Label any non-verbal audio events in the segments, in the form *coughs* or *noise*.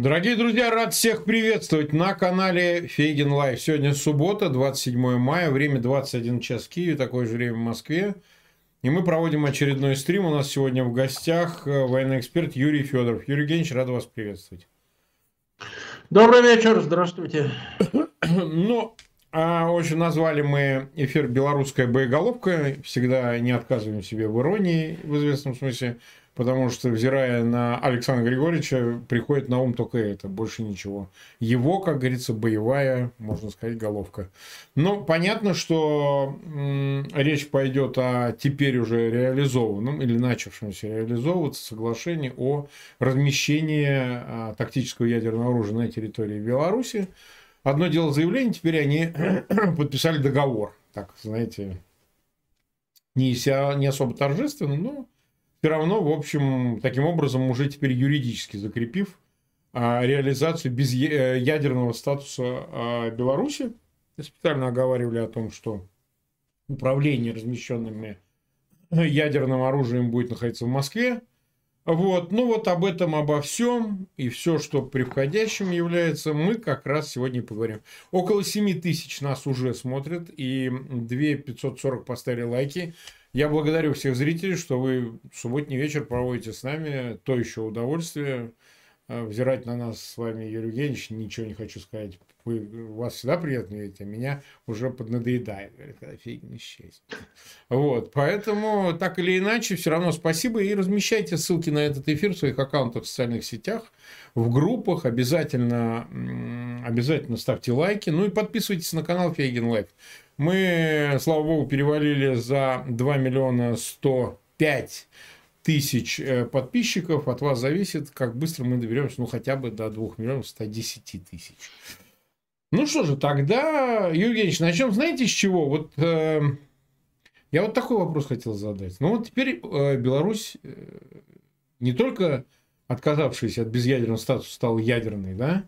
Дорогие друзья, рад всех приветствовать на канале Фейгин Live. Сегодня суббота, 27 мая, время 21 час в Киеве, такое же время в Москве. И мы проводим очередной стрим. У нас сегодня в гостях э, военный эксперт Юрий Федоров. Юрий Евгеньевич, рад вас приветствовать. Добрый вечер, здравствуйте. *coughs* Ну, а, общем, назвали мы эфир «Белорусская боеголовка». Всегда не отказываем себе в иронии, в известном смысле потому что, взирая на Александра Григорьевича, приходит на ум только это, больше ничего. Его, как говорится, боевая, можно сказать, головка. Но понятно, что речь пойдет о теперь уже реализованном или начавшемся реализовываться соглашении о размещении а, тактического ядерного оружия на территории Беларуси. Одно дело заявление, теперь они *clears throat* подписали договор. Так, знаете, не, не особо торжественно, но все равно, в общем, таким образом уже теперь юридически закрепив а, реализацию без э, ядерного статуса а, Беларуси. Специально оговаривали о том, что управление размещенными ядерным оружием будет находиться в Москве. Вот, ну вот об этом, обо всем и все, что при входящем является, мы как раз сегодня поговорим. Около 7 тысяч нас уже смотрят, и 2 540 поставили лайки. Я благодарю всех зрителей, что вы субботний вечер проводите с нами. То еще удовольствие. Э, взирать на нас с вами, Юрий Евгеньевич, ничего не хочу сказать. Вы, вас всегда приятно видеть, а меня уже поднадоедает, говорит, когда Фейгин исчезнет. Вот, поэтому, так или иначе, все равно спасибо и размещайте ссылки на этот эфир в своих аккаунтах в социальных сетях, в группах, обязательно, обязательно ставьте лайки, ну и подписывайтесь на канал Фейгин Live. Мы, слава богу, перевалили за 2 миллиона 105 тысяч э, подписчиков. От вас зависит, как быстро мы доберемся, ну, хотя бы до 2 миллионов 110 тысяч. Ну что же, тогда, Евгеньевич, начнем, знаете, с чего? Вот э, я вот такой вопрос хотел задать. Ну, вот теперь э, Беларусь э, не только отказавшаяся от безъядерного статуса стала ядерной, да,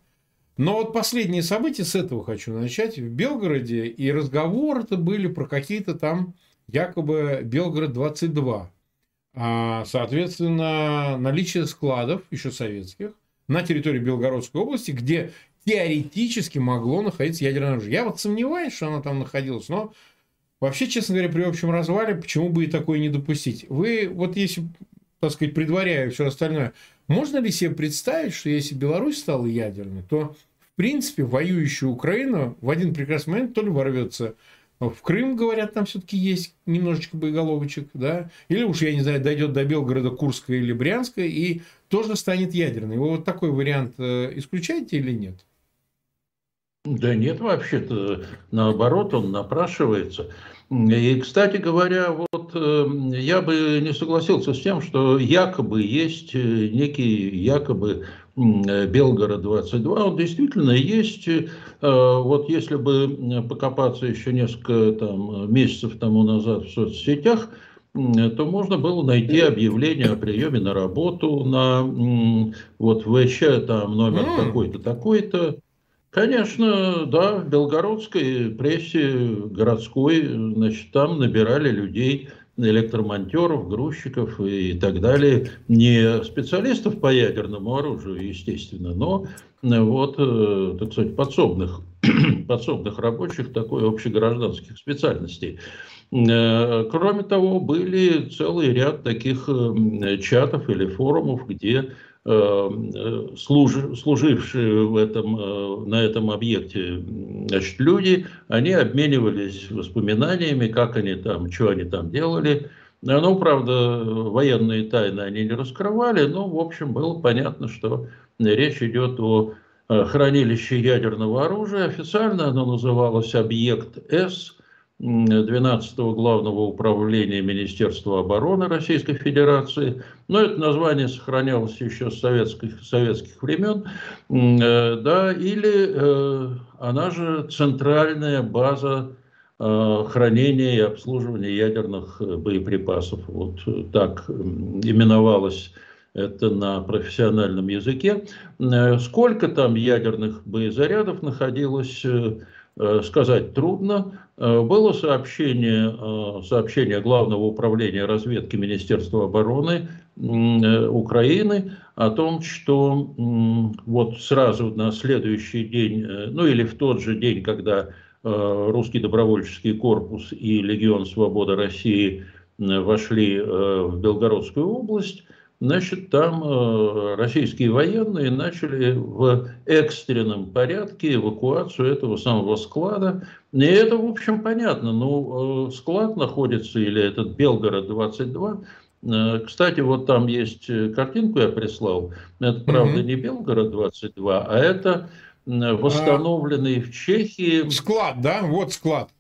но вот последние события, с этого хочу начать, в Белгороде, и разговоры-то были про какие-то там якобы Белгород-22. А, соответственно, наличие складов, еще советских, на территории Белгородской области, где теоретически могло находиться ядерное оружие. Я вот сомневаюсь, что оно там находилось, но вообще, честно говоря, при общем развале, почему бы и такое не допустить? Вы, вот если, так сказать, предваряя все остальное, можно ли себе представить, что если Беларусь стала ядерной, то, в принципе, воюющая Украина в один прекрасный момент то ли ворвется в Крым, говорят, там все-таки есть немножечко боеголовочек, да, или уж, я не знаю, дойдет до Белгорода, Курска или Брянска, и тоже станет ядерной. Вы вот такой вариант э, исключаете или нет? Да нет, вообще-то, наоборот, он напрашивается. И, кстати говоря, вот э, я бы не согласился с тем, что якобы есть э, некий якобы Белгород-22, он действительно есть. Вот если бы покопаться еще несколько там, месяцев тому назад в соцсетях, то можно было найти объявление о приеме на работу на вот ВЧ там номер такой-то, такой-то. Конечно, да, в белгородской прессе городской, значит, там набирали людей, электромонтеров, грузчиков и так далее. Не специалистов по ядерному оружию, естественно, но вот, э, так сказать, подсобных, *clears throat* подсобных рабочих такой общегражданских специальностей. Э, кроме того, были целый ряд таких э, чатов или форумов, где Э, служ, служившие в этом, э, на этом объекте значит, люди, они обменивались воспоминаниями, как они там, что они там делали. Ну, правда, военные тайны они не раскрывали, но, в общем, было понятно, что речь идет о э, хранилище ядерного оружия. Официально оно называлось «Объект С», 12-го главного управления Министерства обороны Российской Федерации. Но это название сохранялось еще с советских, советских времен. Э, да, или э, она же центральная база э, хранения и обслуживания ядерных боеприпасов. Вот так именовалась это на профессиональном языке. Сколько там ядерных боезарядов находилось сказать трудно. Было сообщение, сообщение Главного управления разведки Министерства обороны Украины о том, что вот сразу на следующий день, ну или в тот же день, когда Русский добровольческий корпус и Легион Свободы России вошли в Белгородскую область, значит, там э, российские военные начали в экстренном порядке эвакуацию этого самого склада. И это, в общем, понятно. Ну, э, склад находится, или этот Белгород-22, э, кстати, вот там есть картинку я прислал. Это, правда, mm-hmm. не Белгород-22, а это восстановленный а... в Чехии... Склад, да? Вот склад.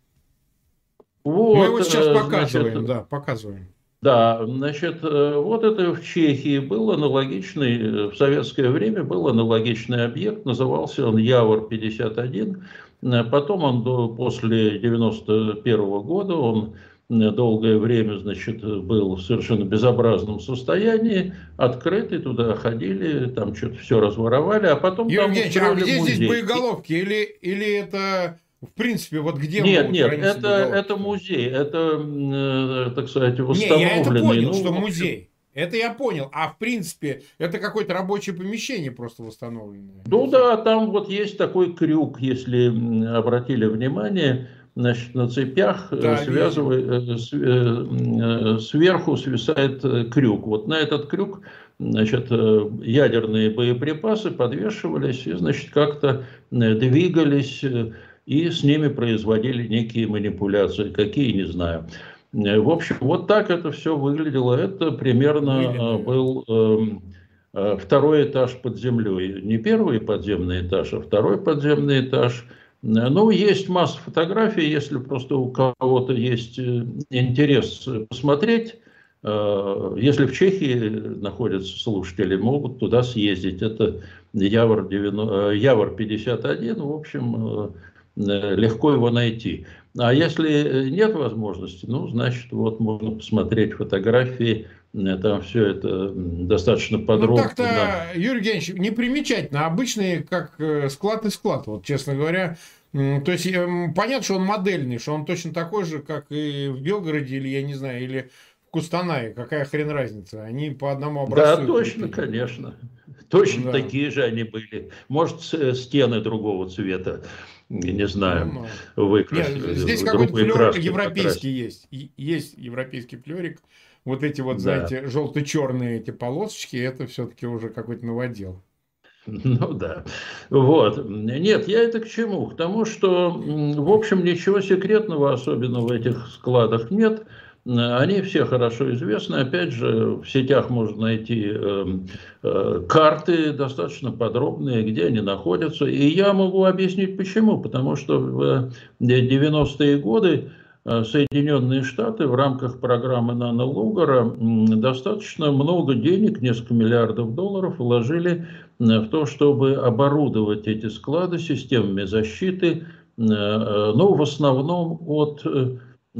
Вот, Мы его сейчас показываем, значит, да, показываем. Да, значит, э, вот это в Чехии был аналогичный, э, в советское время был аналогичный объект, назывался он Явор-51. Э, потом он после 91 года, он долгое время, значит, был в совершенно безобразном состоянии, открытый, туда ходили, там что-то все разворовали, а потом Юрий там а где музей. здесь боеголовки? Или, или это в принципе, вот где Нет, нет, это, это музей, это, э, так сказать, восстановленный. Не, я это понял, ну, что музей. Это я понял. А в принципе, это какое-то рабочее помещение просто восстановленное. Ну да, там вот есть такой крюк, если обратили внимание, значит, на цепях э, да, связывай, э, сверху свисает крюк. Вот на этот крюк значит, ядерные боеприпасы подвешивались и, значит, как-то двигались и с ними производили некие манипуляции, какие, не знаю. Э, в общем, вот так это все выглядело. Это примерно Выглядело. был эм, э, второй этаж под землей. Не первый подземный этаж, а второй подземный этаж. Э, ну, есть масса фотографий, если просто у кого-то есть интерес посмотреть. Если в Чехии находятся слушатели, могут туда съездить. Это Явор, 90, Явор 51, в общем, Э, легко его найти. А если э, нет возможности, ну, значит, вот можно посмотреть фотографии, э, там все это достаточно ну, подробно. Ну, так-то, да. Юрий Евгеньевич, не примечательно. Обычный, как склад и склад, вот, честно говоря. То есть, понятно, что он модельный, что он точно такой же, как и в Белгороде, или, я не знаю, или в Кустанае. Какая хрен разница? Они по одному образцу. Да, точно, конечно. Точно да. такие же они были. Может, стены другого цвета не знаю, выкрасили. Нет, здесь какой-то флер европейский есть. Есть европейский флерик. Вот эти вот, да. знаете, желто-черные эти полосочки, это все-таки уже какой-то новодел. Ну да. Вот. Нет, я это к чему? К тому, что, в общем, ничего секретного особенно в этих складах нет. Они все хорошо известны. Опять же, в сетях можно найти э, э, карты достаточно подробные, где они находятся. И я могу объяснить почему. Потому что в 90-е годы э, Соединенные Штаты в рамках программы Нана Лугара достаточно много денег, несколько миллиардов долларов вложили в то, чтобы оборудовать эти склады системами защиты, ну, в основном от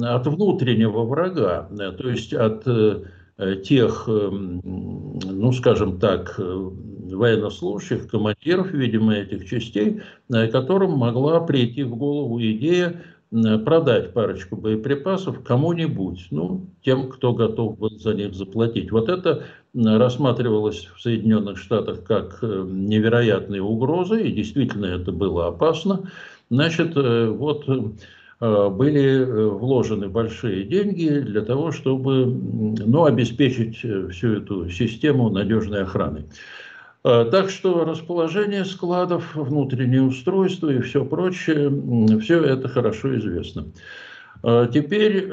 от внутреннего врага, э, то есть от э, тех, э, ну, скажем так, военнослужащих, командиров, видимо, этих частей, которым могла прийти в голову идея продать парочку боеприпасов кому-нибудь, ну, тем, кто готов был за них заплатить. Вот это рассматривалось в Соединенных Штатах как невероятная угроза, и действительно это было опасно. Значит, вот были э, вложены большие деньги для того, чтобы ну, обеспечить э, всю эту систему надежной охраны. Так что расположение складов, внутреннее устройство и все прочее, все это хорошо известно. Теперь,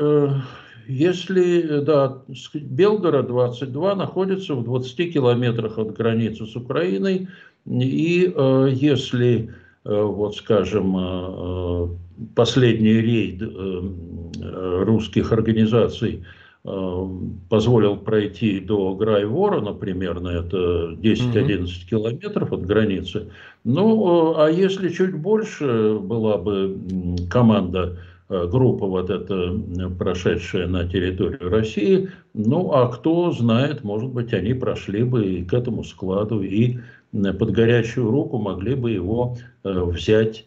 если, да, Белгород 22 находится в 20 километрах от границы с Украиной, и если, вот скажем, последний рейд э, э, русских организаций э, позволил пройти до Грайворона примерно, это 10-11 километров от границы. Ну, а если чуть больше была бы команда, группа вот эта, прошедшая на территорию России, ну, а кто знает, может быть, они прошли бы и к этому складу, и под горячую руку могли бы его взять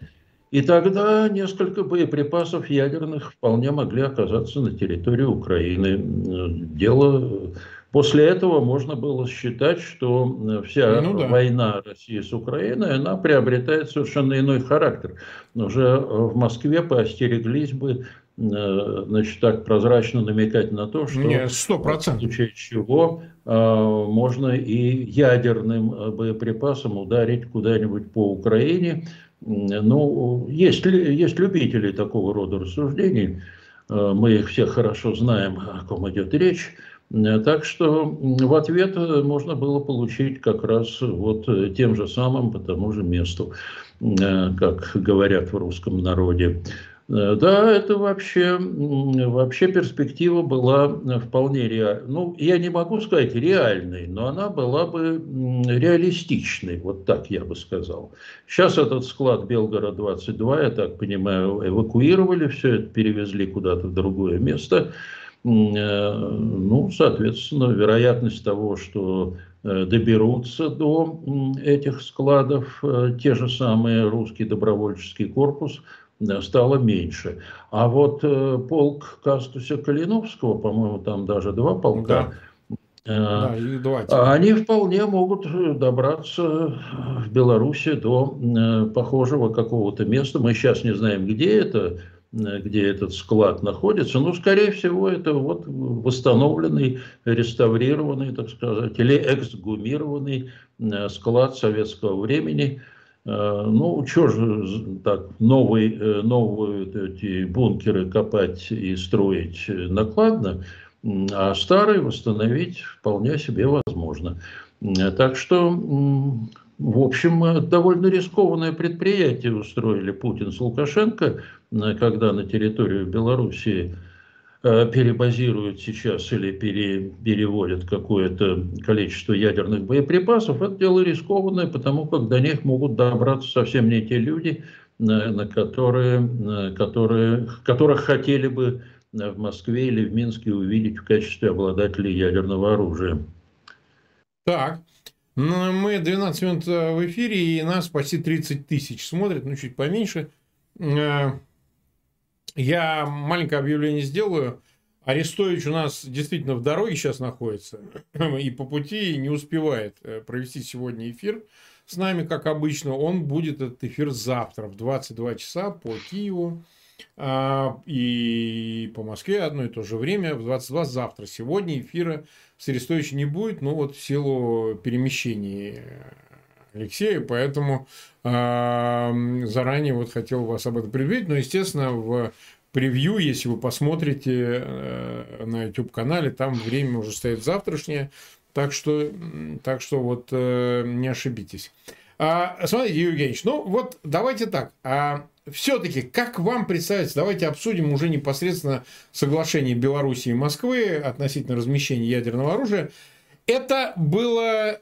И тогда несколько боеприпасов ядерных вполне могли оказаться на территории Украины. Дело После этого можно было считать, что вся ну, да. война России с Украиной, она приобретает совершенно иной характер. Уже в Москве поостереглись бы значит, так прозрачно намекать на то, что Не, 100%. в случае чего можно и ядерным боеприпасом ударить куда-нибудь по Украине, ну, есть, есть любители такого рода рассуждений, э, мы их всех хорошо знаем, о ком идет речь. Э, так что в ответ можно было получить как раз вот тем же самым по тому же месту, э, как говорят в русском народе. Э, да, это вообще, вообще перспектива была вполне реальной. Ну, я не могу сказать реальной, но она была бы реалистичной, вот так я бы сказал. Сейчас этот склад Белгород-22, я так понимаю, эвакуировали, все это перевезли куда-то в другое место. Э, ну, соответственно, вероятность того, что э, доберутся до этих складов те же самые русский добровольческий корпус – стало меньше. А вот э, полк Кастуся Калиновского, по-моему, там даже два полка, да. Э, да, они вполне могут добраться в Беларуси до э, похожего какого-то места. Мы сейчас не знаем, где это, где этот склад находится, но, скорее всего, это вот восстановленный, реставрированный, так сказать, или эксгумированный склад советского времени – Э, ну, что же так, э, новые эти бункеры копать и строить накладно, а старые восстановить вполне себе возможно. Так что, в общем, довольно рискованное предприятие устроили Путин с Лукашенко, когда на территорию Белоруссии Э, перебазируют сейчас или пере, переводят какое-то количество ядерных боеприпасов, это дело рискованное, потому как до них могут добраться совсем не те люди, на, которые, которые, которых хотели бы в Москве или в Минске увидеть в качестве обладателей ядерного оружия. Так, ну, мы 12 минут э, в эфире, и нас почти 30 тысяч смотрят, ну, чуть поменьше. Э, я маленькое объявление сделаю. Арестович у нас действительно в дороге сейчас находится. *clears throat* И по пути не успевает э, провести сегодня эфир с нами, как обычно. Он будет этот эфир завтра в 22 часа по Киеву. А, и по Москве одно и то же время в 22 завтра. Сегодня эфира с Арестовичем не будет, но вот в силу перемещений Алексея, поэтому э, заранее вот хотел вас об этом предупредить, но, естественно, в превью, если вы посмотрите э, на YouTube-канале, там время уже стоит завтрашнее, так что, так что вот э, не ошибитесь. А, смотрите, Юрий Евгеньевич, ну вот давайте так. А все-таки, как вам представится, давайте обсудим уже непосредственно соглашение Беларуси и Москвы относительно размещения ядерного оружия. Это было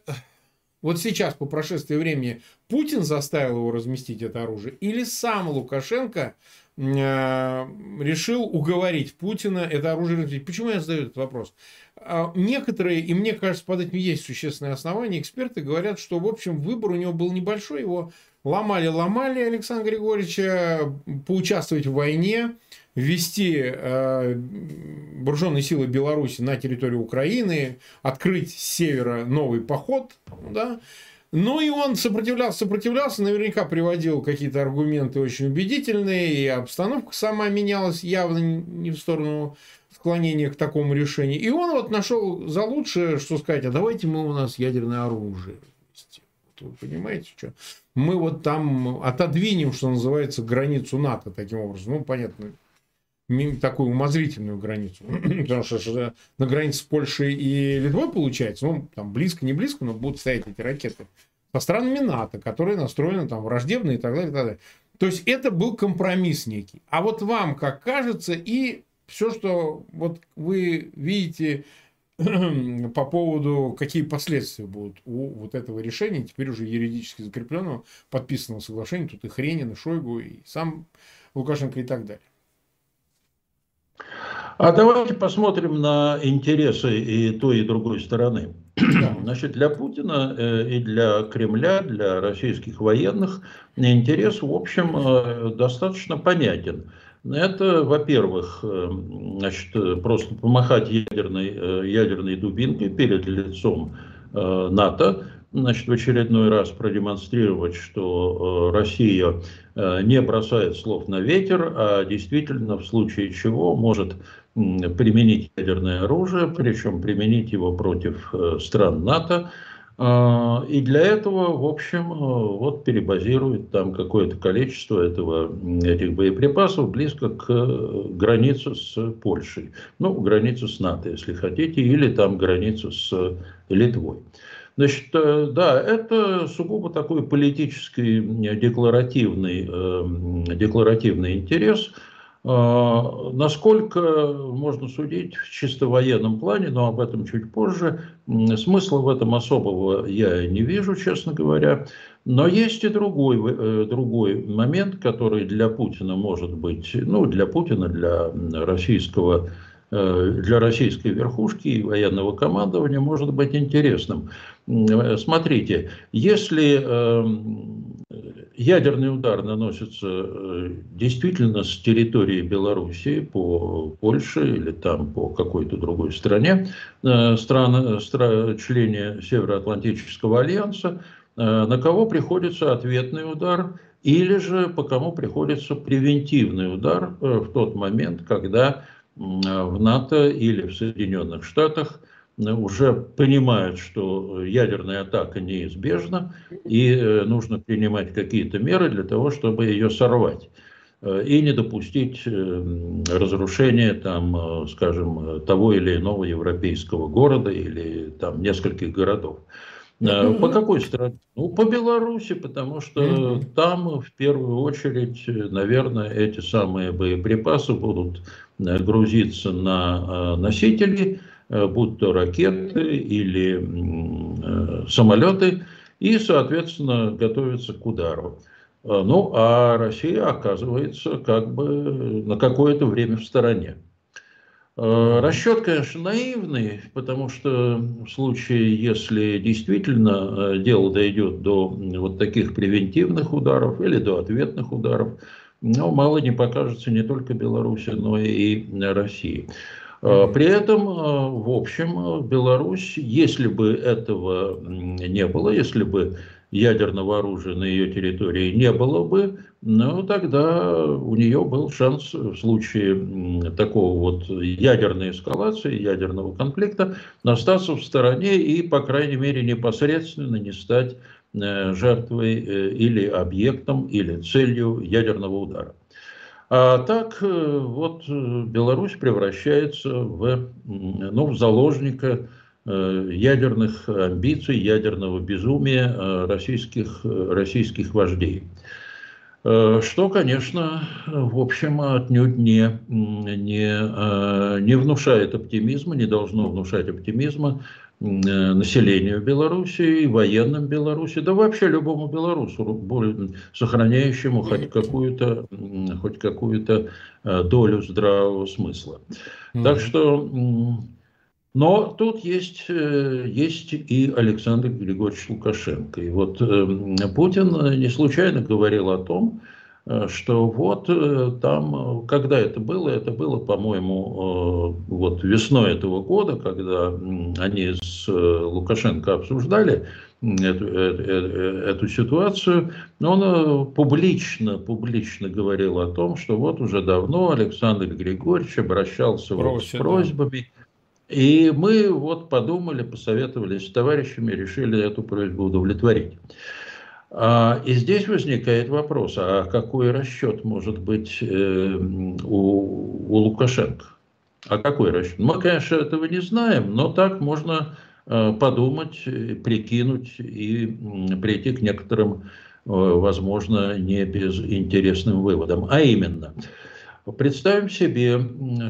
вот сейчас, по прошествии времени, Путин заставил его разместить это оружие, или сам Лукашенко э, решил уговорить Путина это оружие разместить? Почему я задаю этот вопрос? А, некоторые, и мне кажется, под этим есть существенные основания, эксперты говорят, что, в общем, выбор у него был небольшой, его ломали-ломали Александра Григорьевича, поучаствовать в войне, ввести э, вооруженные силы Беларуси на территорию Украины, открыть с севера новый поход, да, ну и он сопротивлялся, сопротивлялся, наверняка приводил какие-то аргументы очень убедительные, и обстановка сама менялась явно не в сторону склонения к такому решению. И он вот нашел за лучшее, что сказать, а давайте мы у нас ядерное оружие. Вы понимаете, что? Мы вот там отодвинем, что называется, границу НАТО таким образом. Ну, понятно, такую умозрительную границу. *clears throat* Потому что на границе с Польшей и Литвой получается, ну, там близко, не близко, но будут стоять эти ракеты со странами НАТО, которые настроены там враждебно и так далее, и так далее. То есть это был компромисс некий. А вот вам, как кажется, и все, что вот вы видите *clears throat* по поводу, какие последствия будут у вот этого решения, теперь уже юридически закрепленного, подписанного соглашения, тут и Хренин, и Шойгу, и сам Лукашенко и так далее. А давайте посмотрим на интересы и той, и другой стороны. *clears throat* Значит, для Путина э, и для Кремля, для российских военных интерес, в общем, э, достаточно понятен. Это, во-первых, э, значит, просто помахать ядерной, ядерной дубинкой перед лицом НАТО, значит, в очередной раз продемонстрировать, что Россия не бросает слов на ветер, а действительно в случае чего может применить ядерное оружие, причем применить его против э, стран НАТО. А, и для этого, в общем, э, вот перебазирует там какое-то количество этого, этих боеприпасов близко к э, границе с Польшей. Ну, границу с НАТО, если хотите, или там границу с Литвой. Значит, да, это сугубо такой политический декларативный, декларативный интерес – а, насколько можно судить в чисто военном плане, но об этом чуть позже, смысла в этом особого я не вижу, честно говоря. Но есть и другой, э, другой момент, который для Путина может быть, ну, для Путина, для российского э, для российской верхушки и военного командования может быть интересным. Смотрите, если эм, ядерный удар наносится э, действительно с территории Белоруссии по Польше или там по какой-то другой стране, э, страны, стран, члене Североатлантического альянса, э, на кого приходится ответный удар или же по кому приходится превентивный удар в тот момент, когда в НАТО или в Соединенных Штатах уже понимают, что ядерная атака неизбежна, и э, нужно принимать какие-то меры для того, чтобы ее сорвать э, и не допустить э, разрушения, там, скажем, того или иного европейского города или там нескольких городов. По какой стране? Ну, по Беларуси, потому что mm-hmm. там в первую очередь, наверное, эти самые боеприпасы будут грузиться на носители, Э, будь то ракеты или э, самолеты, и, соответственно, готовиться к удару. Э, ну, а Россия оказывается как бы на какое-то время в стороне. Расчет, конечно, наивный, потому что в случае, если действительно дело дойдет до вот таких превентивных ударов или до ответных ударов, ну, мало не покажется не только Беларуси, но и России. Э, при этом, э, в общем, Беларусь, если бы этого не было, если бы ядерного оружия на ее территории не было бы, ну, тогда у нее был шанс в случае такого вот ядерной эскалации, ядерного конфликта, остаться в стороне и, по крайней мере, непосредственно не стать э, жертвой или объектом, или целью ядерного удара. А так э, вот э, Беларусь превращается в, ну, в заложника э, ядерных амбиций, ядерного безумия российских, российских вождей. Что, конечно, в общем, отнюдь не, не, не внушает оптимизма, не должно внушать оптимизма Э, населению Беларуси, военным Беларуси, да вообще любому белорусу, сохраняющему хоть какую-то хоть какую-то э, долю здравого смысла. Mm-hmm. Так что, но тут есть, э, есть и Александр Григорьевич Лукашенко. И вот Путин не случайно говорил о том, Э, что вот э, там, когда это было, это было, по-моему, э, вот весной этого года, когда они с Лукашенко обсуждали эту, эту ситуацию, он публично, публично говорил о том, что вот уже давно Александр Григорьевич обращался вот с просьбами, да. И мы вот подумали, посоветовались с товарищами, решили эту просьбу удовлетворить. А, и здесь возникает вопрос, а какой расчет может быть э, у, у Лукашенко? А какой расчет? Мы, конечно, этого не знаем, но так можно э, подумать, прикинуть и прийти к некоторым, э, возможно, не безинтересным выводам. А именно, Представим себе,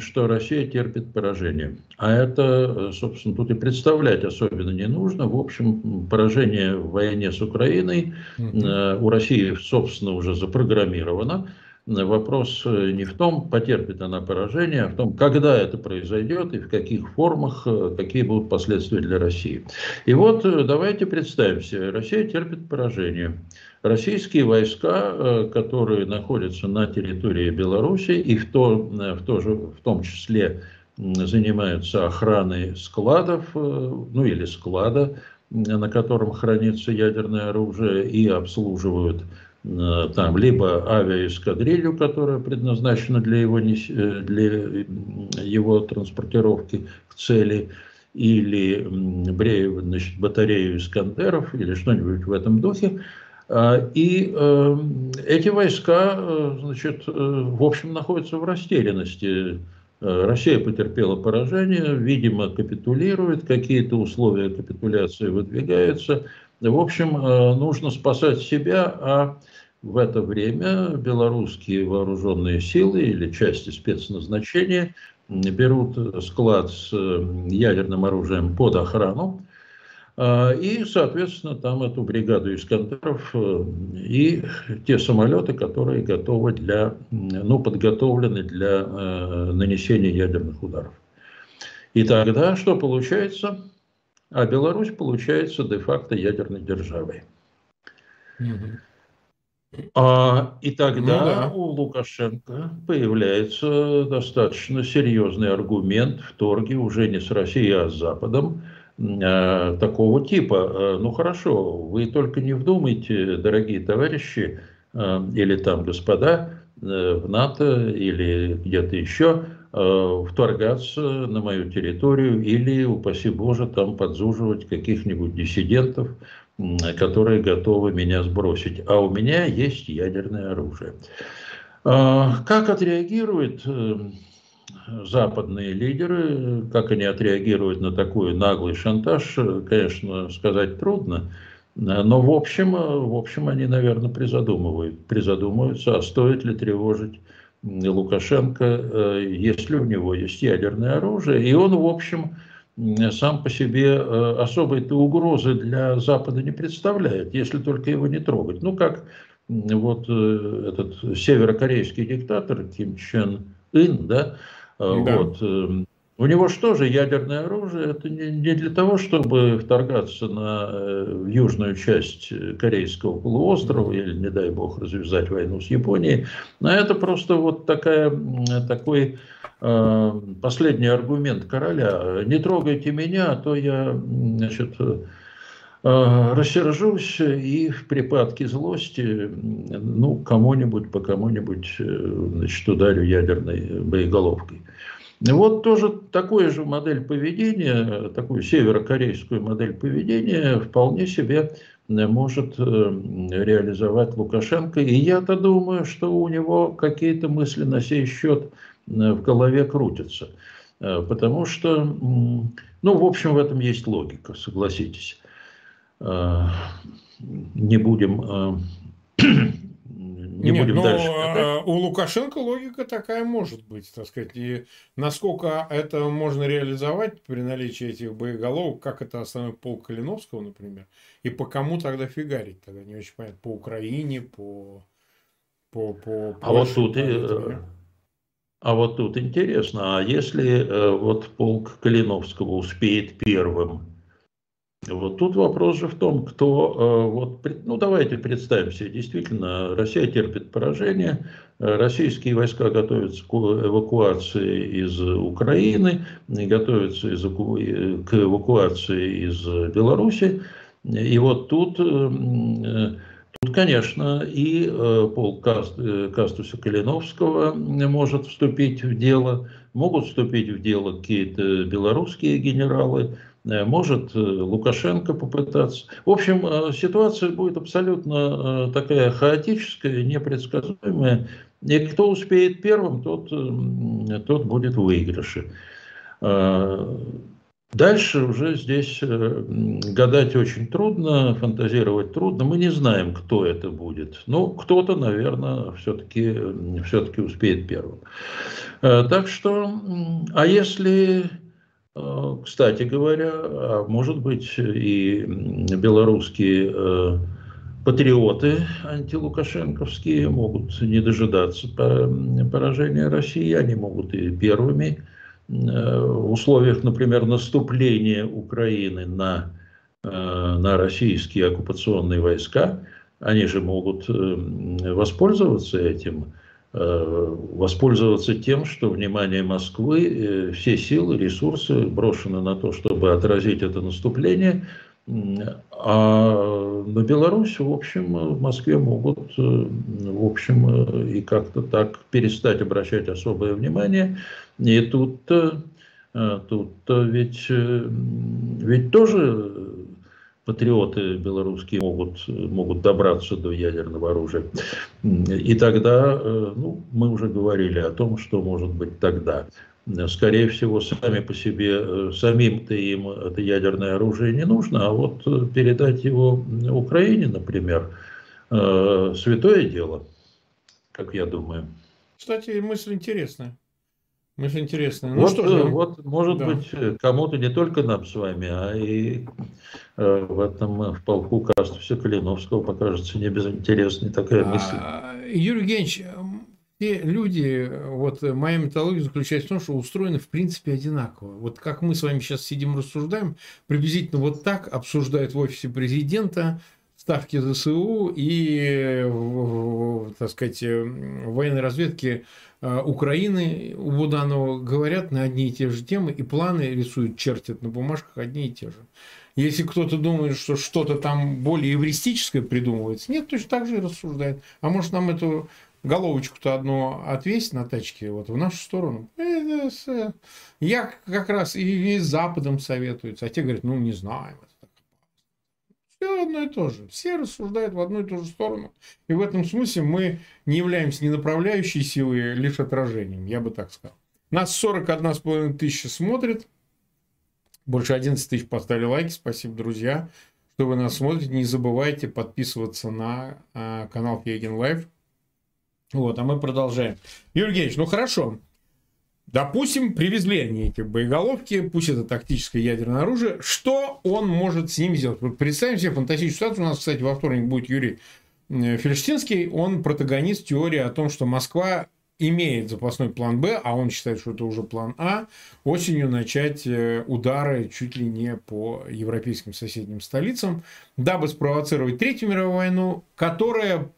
что Россия терпит поражение. А это, собственно, тут и представлять особенно не нужно. В общем, поражение в войне с Украиной mm-hmm. у России, собственно, уже запрограммировано. Вопрос э, не в том, потерпит она поражение, а в том, когда это произойдет и в каких формах, э, какие будут последствия для России. И вот э, давайте представим себе, Россия терпит поражение. Российские войска, которые находятся на территории Беларуси и в, то, в, то же, в том числе занимаются охраной складов, ну или склада, на котором хранится ядерное оружие и обслуживают Э, там либо авиаэскадрилью, которая предназначена для его, э, для его транспортировки к цели, или значит, батарею Искандеров, или что-нибудь в этом духе. А, и э, эти войска, значит, в общем, находятся в растерянности. Россия потерпела поражение, видимо, капитулирует, какие-то условия капитуляции выдвигаются. В общем, нужно спасать себя, а в это время белорусские вооруженные силы или части спецназначения берут склад с э, ядерным оружием под охрану, и, соответственно, там эту бригаду Искандеров э, и те самолеты, которые готовы для, ну, подготовлены для э, нанесения ядерных ударов. И тогда что получается? А Беларусь получается де-факто ядерной державой. А, и тогда ну, да. у Лукашенко появляется достаточно серьезный аргумент в торге уже не с Россией, а с Западом а, такого типа. А, ну хорошо, вы только не вдумайте, дорогие товарищи а, или там господа в НАТО или где-то еще, вторгаться на мою территорию или, упаси Боже, там подзуживать каких-нибудь диссидентов, которые готовы меня сбросить. А у меня есть ядерное оружие. Как отреагируют э, западные лидеры, как они отреагируют на такой наглый шантаж, конечно, сказать трудно. Но в общем, в общем они, наверное, призадумывают, призадумываются, а стоит ли тревожить Лукашенко, э, если у него есть ядерное оружие. И он, в общем, сам по себе э, особой-то угрозы для Запада не представляет, если только его не трогать. Ну, как вот э, этот северокорейский диктатор Ким Чен Ын, да, да. вот, у него что же ядерное оружие? Это не, не для того, чтобы вторгаться на в южную часть Корейского полуострова или, не дай бог, развязать войну с Японией, а это просто вот такая, такой Э, последний аргумент короля. Не трогайте меня, а то я значит, э, рассержусь и в припадке злости ну, кому-нибудь по кому-нибудь э, значит, ударю ядерной боеголовкой. Вот тоже такую же модель поведения, такую северокорейскую модель поведения вполне себе может реализовать Лукашенко. И я-то думаю, что у него какие-то мысли на сей счет Э, в голове крутятся. Э, потому что, ну, в общем, в этом есть логика, согласитесь. Э, не будем не Нет, будем но дальше. У Лукашенко логика такая может быть, так сказать. И насколько это можно реализовать при наличии этих боеголовок, как это основной полк Калиновского, например, и по кому тогда фигарить, тогда не очень понятно. По Украине, по... по, по а вот тут... Например. А вот тут интересно, а если э, вот полк Калиновского успеет первым, вот тут вопрос же в том, кто, э, вот, ну давайте представим себе, действительно, Россия терпит поражение, э, российские войска готовятся к эвакуации из Украины, готовятся из, к эвакуации из Беларуси, и вот тут Тут, конечно, и э, полк э, Кастуса Калиновского может вступить в дело, могут вступить в дело какие-то белорусские генералы, э, может Лукашенко попытаться. В общем, ситуация будет абсолютно такая хаотическая, непредсказуемая. И кто успеет первым, тот, тот будет в выигрыше. Дальше уже здесь э, гадать очень трудно, фантазировать трудно. Мы не знаем, кто это будет. Но кто-то, наверное, все-таки все успеет первым. Э, так что, а если, э, кстати говоря, а может быть и белорусские патриоты антилукашенковские могут не дожидаться поражения России, они могут и первыми в условиях, например, наступления Украины на, на российские оккупационные войска, они же могут воспользоваться этим. Э, воспользоваться тем, что внимание Москвы, э, все силы, ресурсы брошены на то, чтобы отразить это наступление, а на Беларусь, в общем, в Москве могут, э, в общем, и как-то так перестать обращать особое внимание. И тут, тут ведь, ведь тоже патриоты белорусские могут, могут добраться до ядерного оружия. И тогда, э, ну, мы уже говорили о том, что может быть тогда. Скорее всего, сами по себе, э, самим-то им это ядерное оружие не нужно, а вот э, передать его Украине, например, святое дело, как я думаю. Кстати, мысль интересная. Мысль интересная. Ну, вот, что же, вот, может да. быть, кому-то не только нам с вами, а и э, в этом в полку Кастуса Калиновского покажется не безинтересной такая мысль. А, Юрий Евгеньевич, все люди, вот моя методология заключается в том, что устроены в принципе одинаково. Вот как мы с вами сейчас сидим рассуждаем, приблизительно вот так обсуждают в офисе президента ставки ЗСУ и, так сказать, военной разведки Э, Украины у Буданова говорят на одни и те же темы, и планы рисуют, чертят на бумажках одни и те же. Если кто-то думает, что что-то там более эвристическое придумывается, нет, точно так же и рассуждает. А может нам эту головочку-то одну отвесить на тачке вот в нашу сторону. Я как раз и, и Западом советуется, а те говорят, ну не знаем. Все одно и то же. Все рассуждают в одну и ту же сторону. И в этом смысле мы не являемся не направляющей силой, а лишь отражением, я бы так сказал. Нас 41,5 тысячи смотрит. Больше 11 тысяч поставили лайки. Спасибо, друзья, что вы нас смотрите. Не забывайте подписываться на э, канал Фейгин Live. Вот, а мы продолжаем. Юрий Евгеньевич, ну хорошо. Допустим, привезли они эти боеголовки, пусть это тактическое ядерное оружие. Что он может с ними сделать? Вот представим себе фантастическую ситуацию. У нас, кстати, во вторник будет Юрий э, Фельштинский. Он протагонист теории о том, что Москва имеет запасной план Б, а он считает, что это уже план А, осенью начать э, удары чуть ли не по европейским соседним столицам, дабы спровоцировать Третью мировую войну, которая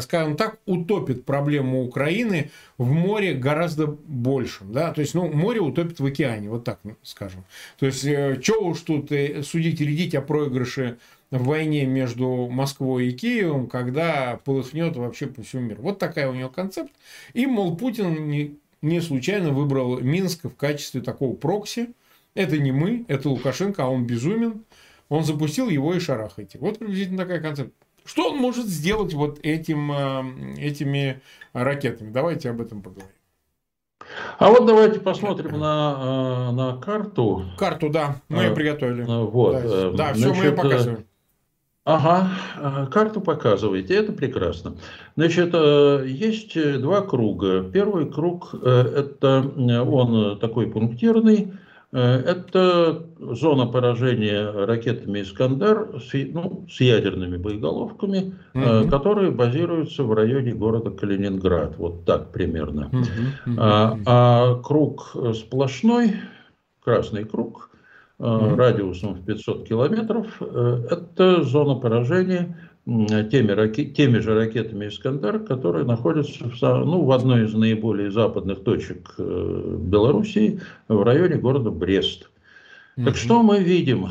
скажем так, утопит проблему Украины в море гораздо большем. Да? То есть, ну, море утопит в океане, вот так скажем. То есть, э, что уж тут э, судить и рядить о проигрыше в войне между Москвой и Киевом, когда полыхнет вообще по всему миру. Вот такая у него концепт. И, мол, Путин не случайно выбрал Минск в качестве такого прокси. Это не мы, это Лукашенко, а он безумен. Он запустил его и шарахайте. Вот приблизительно такая концепция. Что он может сделать вот этим, э, этими ракетами? Давайте об этом поговорим. А вот давайте посмотрим на, э, на карту. Карту, да, мы ее а, приготовили. Вот. Да, да все мы ее показываем. Ага, карту показываете, это прекрасно. Значит, есть два круга. Первый круг, это он такой пунктирный, Э, это зона поражения ракетами «Искандер» с, ну, с ядерными боеголовками, угу. которые базируются в районе города Калининград. Вот так примерно. Угу. А, а круг сплошной, красный круг, угу. радиусом в 500 километров, это зона поражения теми, ракет, теми же ракетами «Искандер», которые находятся в, ну, в одной из наиболее западных точек э, Белоруссии, в районе города Брест. Mm-hmm. Так что мы видим?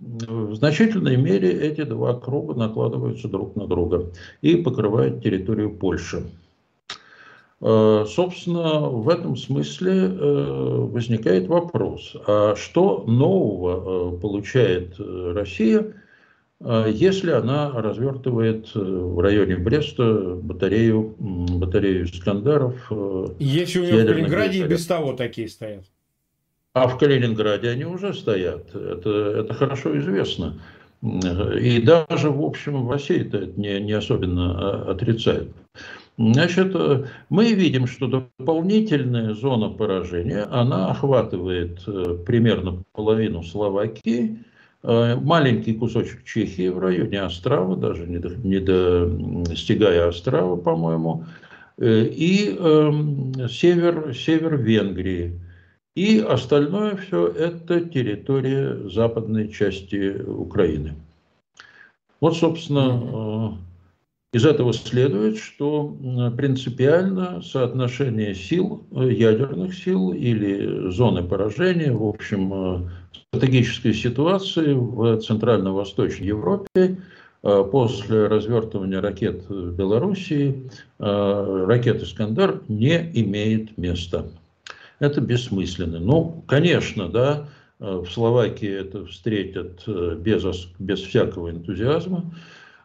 В значительной мере эти два круга накладываются друг на друга и покрывают территорию Польши. Э, собственно, в этом смысле э, возникает вопрос, а что нового получает Россия – если она развертывает э, в районе Бреста батарею, батарею Искандаров. Э, Если у него в Калининграде и без того такие стоят. А в Калининграде они уже стоят. Это, это хорошо известно. И даже, в общем, в России это не, не особенно а, отрицают. Значит, э, мы видим, что дополнительная зона поражения, она охватывает примерно половину Словакии, маленький кусочек Чехии в районе Острова, даже не, до, не достигая Острова, по-моему, и э, север, север Венгрии. И остальное все это территория западной части Украины. Вот, собственно, э, из этого следует, что принципиально соотношение сил, э, ядерных сил или зоны поражения, в общем, э, стратегической ситуации в Центрально-Восточной Европе после развертывания ракет в Белоруссии ракет «Искандер» не имеет места. Это бессмысленно. Ну, конечно, да, в Словакии это встретят э, без, без всякого энтузиазма.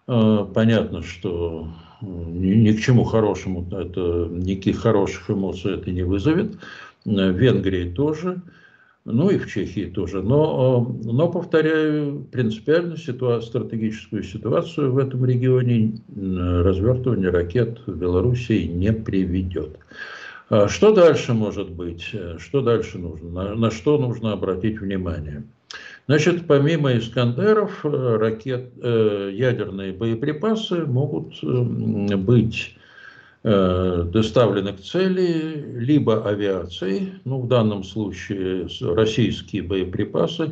Э, понятно, что ни, ни к чему хорошему это, никаких хороших эмоций это не вызовет. Э, в Венгрии тоже, ну и в Чехии тоже. Но, но повторяю, принципиально ситуацию, стратегическую ситуацию в этом регионе развертывание ракет в Белоруссии не приведет. А что дальше может быть? Э, что дальше нужно? На, на что нужно обратить внимание? Значит, помимо Искандеров, э, ракет, э, ядерные боеприпасы могут быть доставлены к цели либо авиацией, ну в данном случае российские боеприпасы,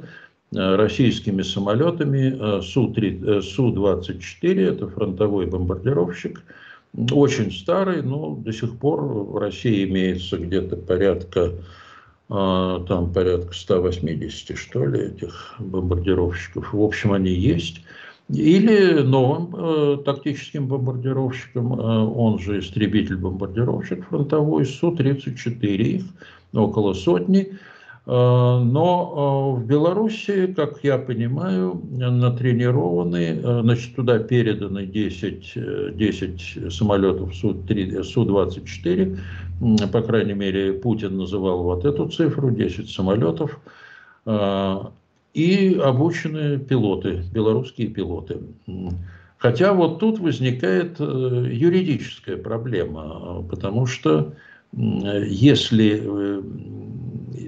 российскими самолетами Су-24, Су это фронтовой бомбардировщик, очень старый, но до сих пор в России имеется где-то порядка там порядка 180, что ли, этих бомбардировщиков. В общем, они есть. Или новым э, тактическим бомбардировщиком, э, он же истребитель-бомбардировщик фронтовой, Су-34, их около сотни. Э, но э, в Беларуси, как я понимаю, натренированы, э, значит, туда переданы 10, 10 самолетов Су-24, по крайней мере, Путин называл вот эту цифру, 10 самолетов, и обучены пилоты, белорусские пилоты. Хотя вот тут возникает юридическая проблема, потому что если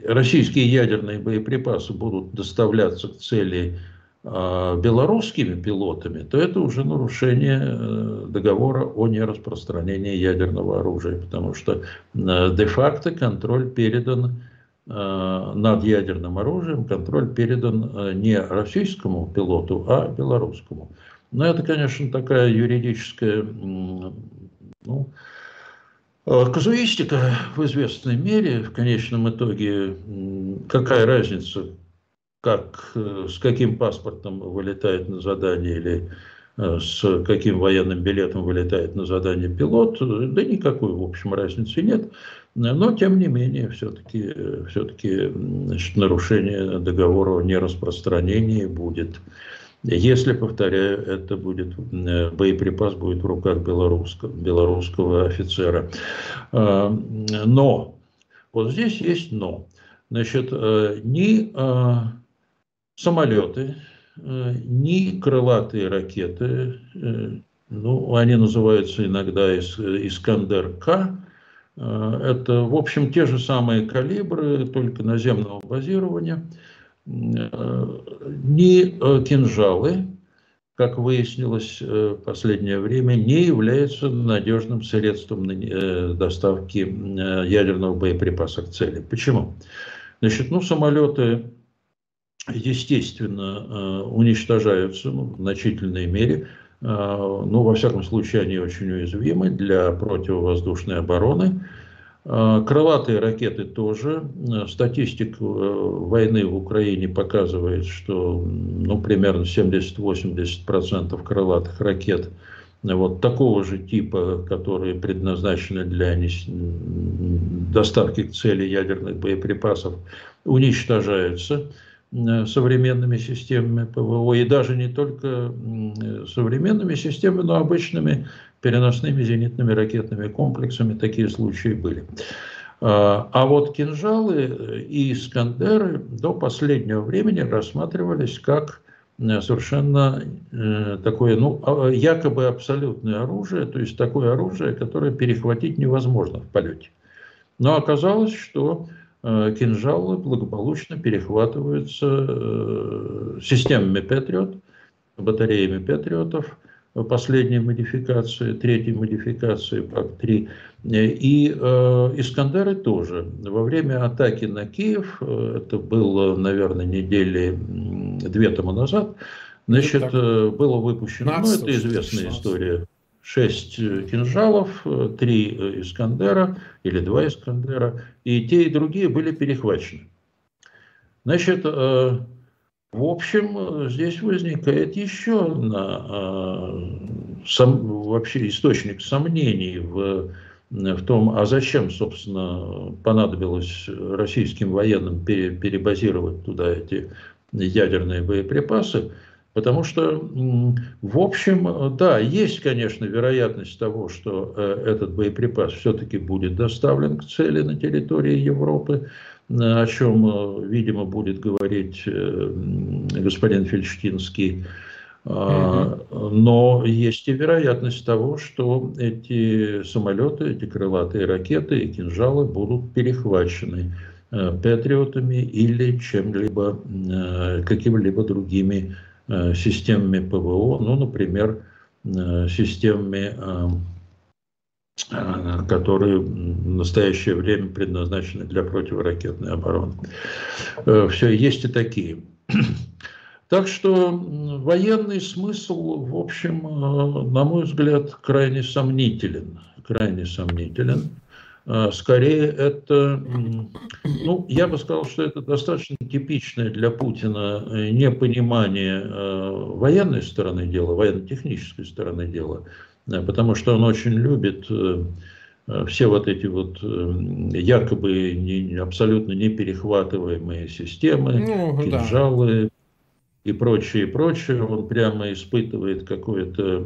российские ядерные боеприпасы будут доставляться к цели а, белорусскими пилотами, то это уже нарушение э, договора о нераспространении ядерного оружия, потому что э, де-факто контроль передан э, над ядерным оружием, контроль передан не российскому пилоту, а белорусскому. Но это, конечно, такая юридическая ну, казуистика в известной мере, в конечном итоге, какая разница, как, э, с каким паспортом вылетает на задание или э, с каким военным билетом вылетает на задание пилот, да никакой, в общем, разницы нет. Но, тем не менее, все-таки все, -таки, все нарушение договора о нераспространении будет. Если, повторяю, это будет, э, боеприпас будет в руках белорусского, белорусского офицера. А, но, вот здесь есть но. Значит, э, ни а, самолеты, э, ни крылатые ракеты, ну, они называются иногда Искандер-К, это, в общем, те же самые калибры, только наземного базирования – ни э, кинжалы, как выяснилось э, в последнее время, не являются надежным средством э, доставки ядерного боеприпаса к цели. Почему? Значит, ну, самолеты, естественно, уничтожаются ну, в значительной мере. Ну, во всяком случае, они очень уязвимы для противовоздушной обороны. А, крылатые ракеты тоже. Статистика э, войны в Украине показывает, что ну, примерно 70-80% крылатых ракет вот такого же типа, которые предназначены для доставки к цели ядерных боеприпасов, уничтожаются э, современными системами ПВО, и даже не только современными системами, но обычными переносными зенитными ракетными комплексами такие случаи были. А, а вот кинжалы и Искандеры до последнего времени рассматривались как э, совершенно э, такое, ну, а, якобы абсолютное оружие, то есть такое оружие, которое перехватить невозможно в полете. Но оказалось, что кинжалы благополучно перехватываются системами Патриот, батареями Патриотов, последней модификации, третьей модификации ПАК-3. И э, Искандеры тоже. Во время атаки на Киев, это было, наверное, недели две тому назад, значит, э, было выпущено, 15, ну, это известная 16. история, шесть кинжалов, три Искандера или два Искандера, и те и другие были перехвачены. Значит, э, в общем, здесь возникает еще одна, сам, вообще источник сомнений в, в том, а зачем, собственно, понадобилось российским военным перебазировать туда эти ядерные боеприпасы. Потому что, в общем, да, есть, конечно, вероятность того, что э, этот боеприпас все-таки будет доставлен к цели на территории Европы о чем, э, видимо, будет говорить э, господин Фельдштинский. Mm-hmm. Но есть и вероятность того, что эти самолеты, эти крылатые ракеты и кинжалы будут перехвачены э, патриотами или чем-либо, какими-либо другими системами ПВО, ну, например, системами Э, которые в настоящее время предназначены для противоракетной обороны. Э, Все, есть и такие. *clears throat* Так что военный смысл, в общем, э, на мой взгляд, крайне сомнителен. Крайне сомнителен. Скорее, это, ну, я бы сказал, что это достаточно типичное для Путина непонимание военной стороны дела, военно-технической стороны дела – потому что он очень любит э, все вот эти вот э, якобы не, абсолютно неперехватываемые системы, ну, кинжалы да. и прочее, и прочее. Он прямо испытывает какое-то,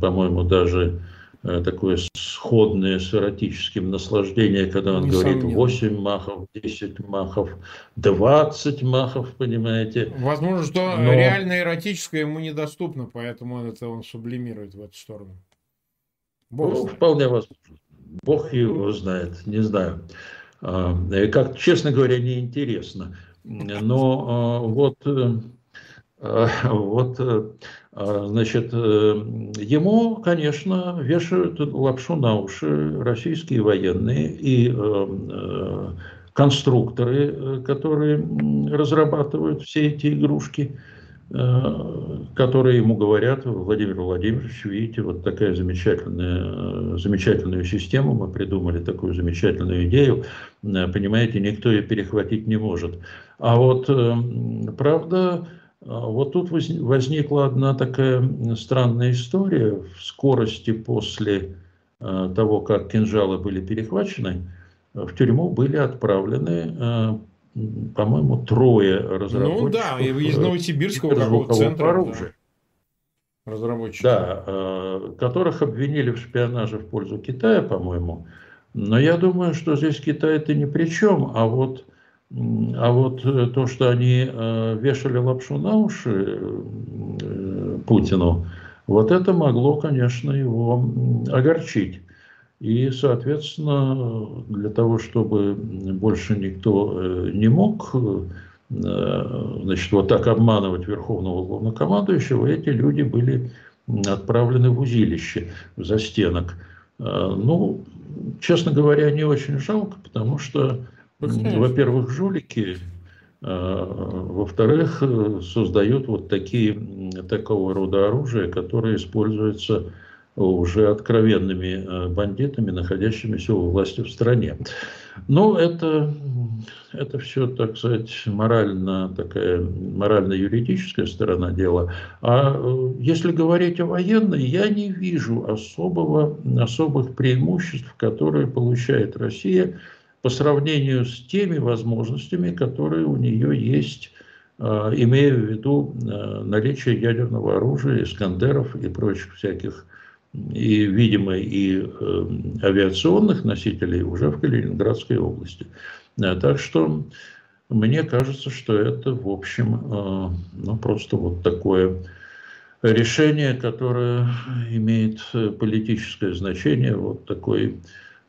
по-моему, даже э, такое сходное с эротическим наслаждение, когда он Несомненно. говорит 8 махов, 10 махов, 20 махов, понимаете. Возможно, что Но... реально эротическое ему недоступно, поэтому это он сублимирует в эту сторону. Бог ну, вполне возможно. Бог его знает, не знаю. А, как, честно говоря, неинтересно. Но а, вот, э, а, вот э, значит, э, ему, конечно, вешают лапшу на уши российские военные и конструкторы, которые разрабатывают все эти игрушки – которые ему говорят, Владимир Владимирович, видите, вот такая замечательная, замечательную систему, мы придумали такую замечательную идею, э, понимаете, никто ее перехватить не может. А вот, э, правда, вот тут возникла одна такая странная история в скорости после того, как кинжалы были перехвачены, в тюрьму были отправлены по-моему, трое разработчиков. Ну да, из Новосибирского какого центра. Оружия. Да. Разработчики. Да, э, которых обвинили в шпионаже в пользу Китая, по-моему. Но я думаю, что здесь Китай-то ни при чем, а вот, а вот э, то, что они э, вешали лапшу на уши Путину, вот это могло, конечно, его огорчить. И, соответственно, для того, чтобы больше никто э, не мог э, значит, вот так обманывать верховного главнокомандующего, эти люди были отправлены в узилище, в застенок. Э, ну, честно говоря, не очень жалко, потому что, во-первых, жулики, во-вторых, создают вот такие, такого рода оружия, которые используются уже откровенными э, бандитами, находящимися у власти в стране. Но это, это все, так сказать, морально, такая морально-юридическая сторона дела. А э, если говорить о военной, я не вижу особого, особых преимуществ, которые получает Россия по сравнению с теми возможностями, которые у нее есть э, имея в виду наличие ядерного оружия, искандеров и прочих всяких и, видимо, и э, авиационных носителей уже в Калининградской области. Э, так что мне кажется, что это, в общем, э, ну, просто вот такое решение, которое имеет политическое значение, вот такой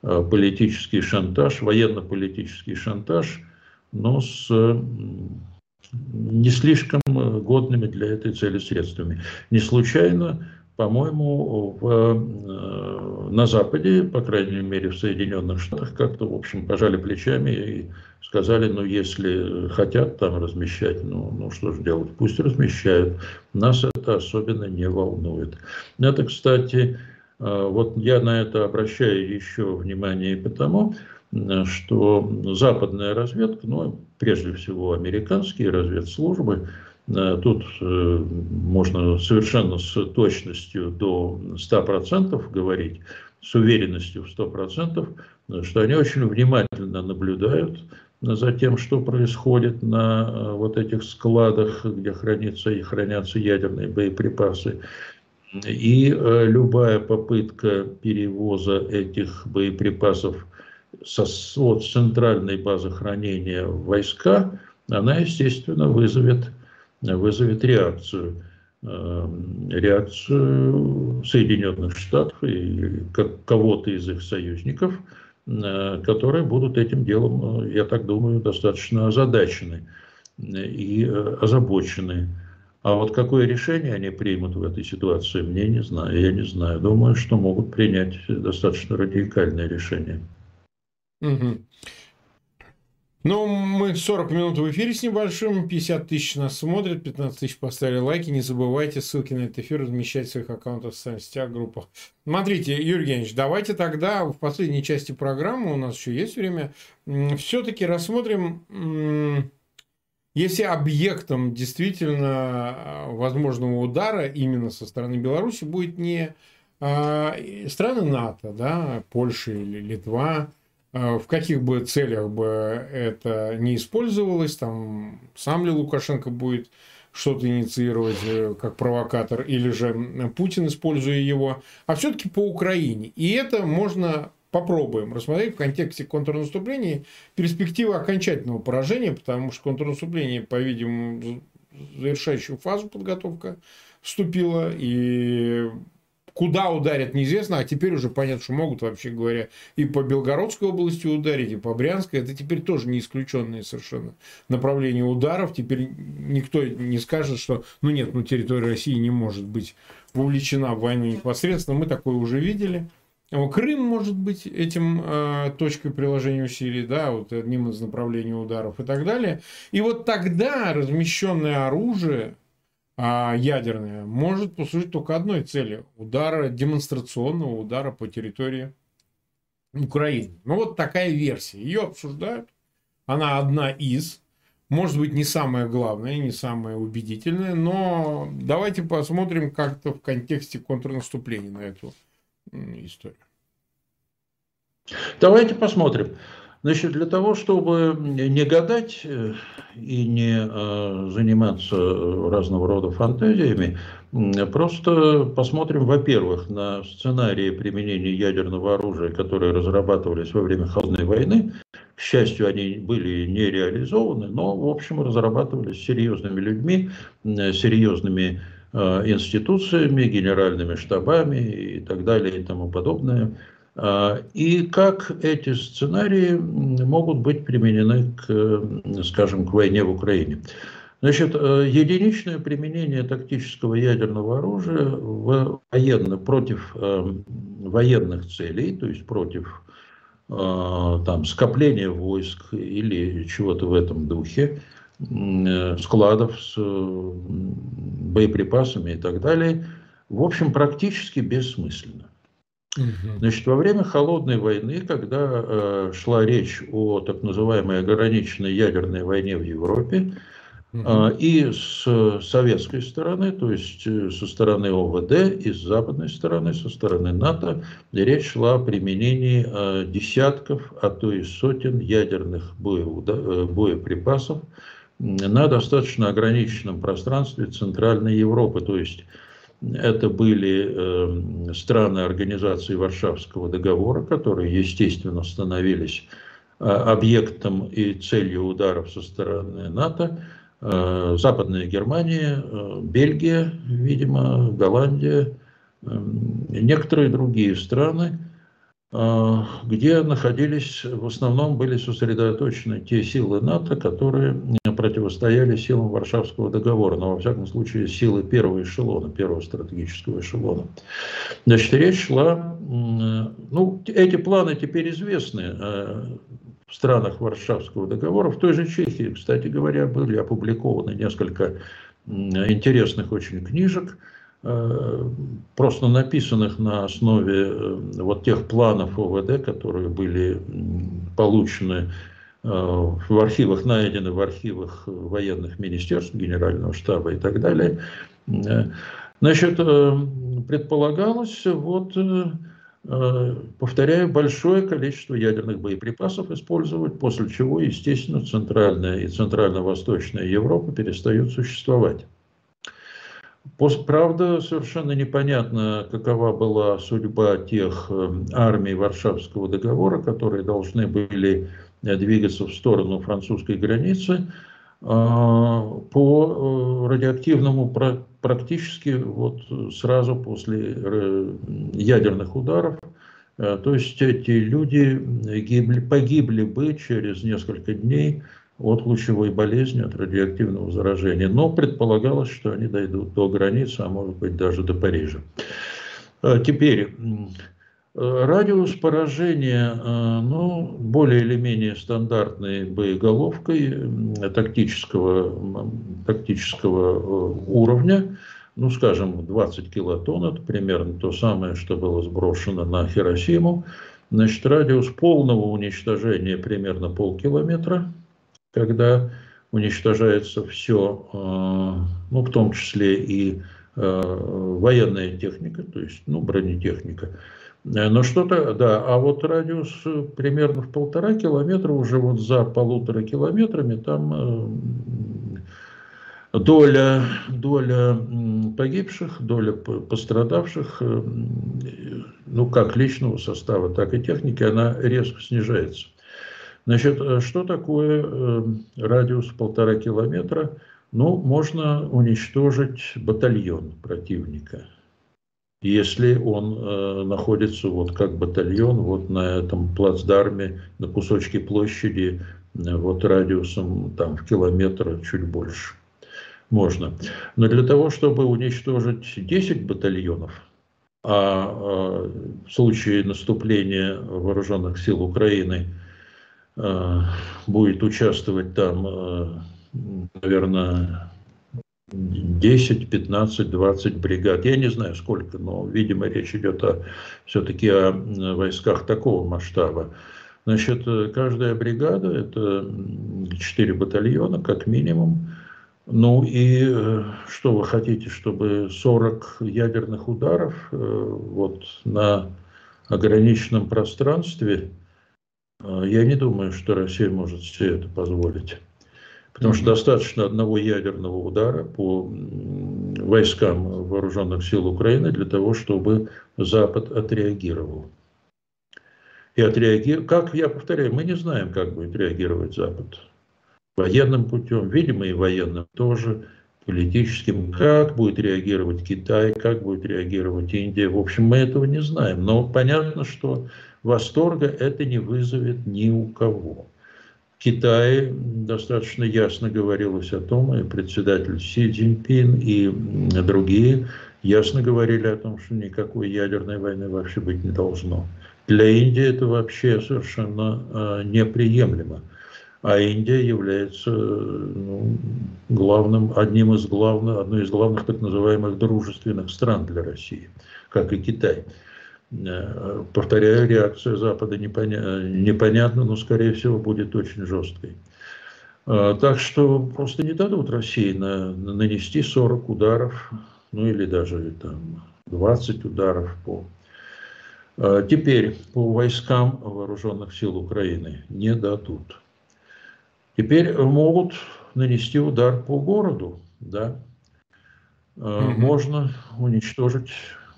политический шантаж, военно-политический шантаж, но с не слишком годными для этой цели средствами. Не случайно по-моему, в, э, на Западе, по крайней мере в Соединенных Штатах, как-то, в общем, пожали плечами и сказали, ну, если хотят там размещать, ну, ну что же делать, пусть размещают. Нас это особенно не волнует. Это, кстати, э, вот я на это обращаю еще внимание потому, что западная разведка, ну, прежде всего американские разведслужбы, Э, тут э, можно совершенно с точностью до 100% говорить, с уверенностью в 100%, что они очень внимательно наблюдают за тем, что происходит на э, вот этих складах, где хранятся и хранятся ядерные боеприпасы. И любая попытка перевоза этих боеприпасов со, от центральной базы хранения войска, она, естественно, вызовет вызовет реакцию. Э, реакцию Соединенных Штатов и кого-то из их союзников, э, которые будут этим делом, э, я так думаю, достаточно озадачены и озабочены. А вот какое решение они примут в этой ситуации, мне не знаю. Я не знаю. Думаю, что могут принять достаточно радикальное решение. Угу. Ну, мы 40 минут в эфире с небольшим, 50 тысяч нас смотрят, 15 тысяч поставили лайки. Не забывайте ссылки на этот эфир размещать в своих аккаунтах в социальных сетях, группах. Смотрите, Юрий Евгеньевич, давайте тогда в последней части программы, у нас еще есть время, все-таки рассмотрим, если объектом действительно а, возможного удара именно со стороны Беларуси будет не а, страны НАТО, да, Польша или Литва, в каких бы целях бы это не использовалось, там сам ли Лукашенко будет что-то инициировать э, как провокатор, или же Путин, используя его, а все-таки по Украине. И это можно попробуем рассмотреть в контексте контрнаступления перспективы окончательного поражения, потому что контрнаступление, по-видимому, завершающую фазу подготовка вступила, и Куда ударят, неизвестно, а теперь уже понятно, что могут, вообще говоря, и по Белгородской области ударить, и по Брянской. Это теперь тоже не исключенные совершенно направления ударов. Теперь никто не скажет, что, ну нет, ну территория России не может быть вовлечена в войну непосредственно. Мы такое уже видели. Крым может быть этим э, точкой приложения усилий, да, вот одним из направлений ударов и так далее. И вот тогда размещенное оружие, ядерная может послужить только одной цели – удара, демонстрационного удара по территории Украины. Ну, вот такая версия. Ее обсуждают. Она одна из. Может быть, не самая главная, не самая убедительная, но давайте посмотрим как-то в контексте контрнаступления на эту историю. Давайте посмотрим. Значит, для того, чтобы не гадать э, и не э, заниматься разного рода фантазиями, просто посмотрим, во-первых, на сценарии применения ядерного оружия, которые разрабатывались во время Холодной войны. К счастью, они были не реализованы, но, в общем, разрабатывались серьезными людьми, серьезными э, институциями, генеральными штабами и так далее и тому подобное. А, и как эти сценарии могут быть применены, к, скажем, к войне в Украине. Значит, э, единичное применение тактического ядерного оружия в военно, против э, военных целей, то есть против э, там, скопления войск или чего-то в этом духе, складов с боеприпасами и так далее, в общем, практически бессмысленно. Значит, во время холодной войны, когда э, шла речь о так называемой ограниченной ядерной войне в Европе, э, и с советской стороны, то есть э, со стороны ОВД, и с западной стороны, со стороны НАТО, речь шла о применении э, десятков, а то и сотен ядерных боеуда, э, боеприпасов на достаточно ограниченном пространстве Центральной Европы, то есть это были э, страны организации Варшавского договора, которые, естественно, становились э, объектом и целью ударов со стороны НАТО. Э, Западная Германия, Бельгия, видимо, Голландия, некоторые другие страны. А, где находились, в основном были сосредоточены те силы НАТО, которые противостояли силам Варшавского договора, но во всяком случае силы первого эшелона, первого стратегического эшелона. Значит, речь шла, ну, эти планы теперь известны э, в странах Варшавского договора, в той же Чехии, кстати говоря, были опубликованы несколько интересных очень книжек, просто написанных на основе э, вот тех планов ОВД, которые были получены э, в архивах, найдены в архивах военных министерств, генерального штаба и так далее. Значит, предполагалось, вот, повторяю, большое количество ядерных боеприпасов использовать, после чего, естественно, Центральная и Центрально-Восточная Европа перестают существовать. Правда, совершенно непонятно, какова была судьба тех эм, армий Варшавского договора, которые должны были э, двигаться в сторону французской границы а, по э, радиоактивному практически вот сразу после э, ядерных ударов. То есть эти люди гибли, погибли бы через несколько дней от лучевой болезни, от радиоактивного заражения. Но предполагалось, что они дойдут до границы, а может быть даже до Парижа. А, теперь, радиус поражения, а, ну, более или менее стандартной боеголовкой тактического, тактического э, уровня, ну, скажем, 20 килотонн, это примерно то самое, что было сброшено на Хиросиму. Значит, радиус полного уничтожения примерно полкилометра, когда уничтожается все, э, ну, в том числе и э, военная техника, то есть, ну, бронетехника. Э, но что-то, да, а вот радиус примерно в полтора километра, уже вот за полутора километрами, там доля, доля погибших, доля пострадавших, ну, как личного состава, так и техники, она резко снижается. Значит, э, что такое э, радиус полтора километра? Ну, можно уничтожить батальон противника, если он э, находится вот как батальон вот на этом плацдарме, на кусочке площади, э, вот радиусом там в километр чуть больше. Можно. Но для того, чтобы уничтожить 10 батальонов, а, а в случае наступления вооруженных сил Украины – будет участвовать там, э, наверное, 10, 15, 20 бригад. Я не знаю сколько, но, видимо, речь идет о, все-таки о войсках такого масштаба. Значит, каждая бригада – это 4 батальона, как минимум. Ну и э, что вы хотите, чтобы 40 ядерных ударов вот на ограниченном пространстве – я не думаю, что Россия может себе это позволить. Потому что достаточно одного ядерного удара по войскам вооруженных сил Украины для того, чтобы Запад отреагировал. И отреагировал. Как я повторяю, мы не знаем, как будет реагировать Запад. Военным путем, видимо, и военным тоже, политическим. Как будет реагировать Китай, как будет реагировать Индия. В общем, мы этого не знаем. Но понятно, что восторга это не вызовет ни у кого. В Китае достаточно ясно говорилось о том, и председатель Си Цзиньпин, и другие ясно говорили о том, что никакой ядерной войны вообще быть не должно. Для Индии это вообще совершенно э, неприемлемо. А Индия является ну, главным, одним из главных, одной из главных так называемых дружественных стран для России, как и Китай. Э, повторяю, реакция Запада непоня... непонятна, но, скорее всего, будет очень жесткой. Э, так что просто не дадут России на, на нанести 40 ударов, ну или даже там 20 ударов по... Э, теперь по войскам вооруженных сил Украины не дадут. Теперь могут нанести удар по городу, да. Mm-hmm. Можно уничтожить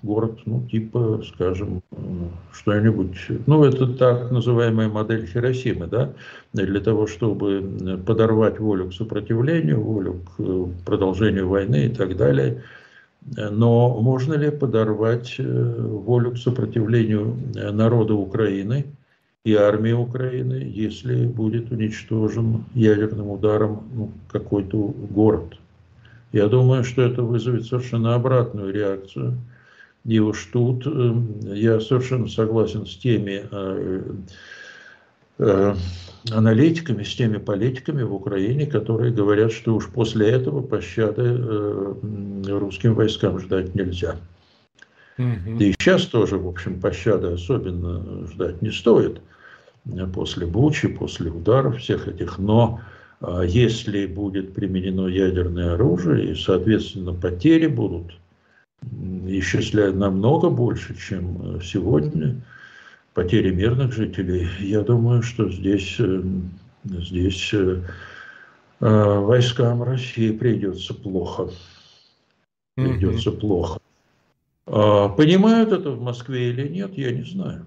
город, ну, типа, скажем, что-нибудь, ну, это так называемая модель Хиросимы, да, для того, чтобы подорвать волю к сопротивлению, волю к продолжению войны и так далее. Но можно ли подорвать волю к сопротивлению народа Украины и армии Украины, если будет уничтожен ядерным ударом ну, какой-то город? Я думаю, что это вызовет совершенно обратную реакцию. И уж тут я совершенно согласен с теми Э, аналитиками, с теми политиками в Украине, которые говорят, что уж после этого пощады э, русским войскам ждать нельзя. Угу. и сейчас тоже, в общем, пощады особенно ждать не стоит. После Бучи, после ударов всех этих. Но если будет применено ядерное оружие, и, соответственно, потери будут исчислять намного больше, чем сегодня, потери мирных жителей, я думаю, что здесь, э, здесь э, э, войскам России придется плохо. Придется mm-hmm. плохо. А, понимают это в Москве или нет, я не знаю.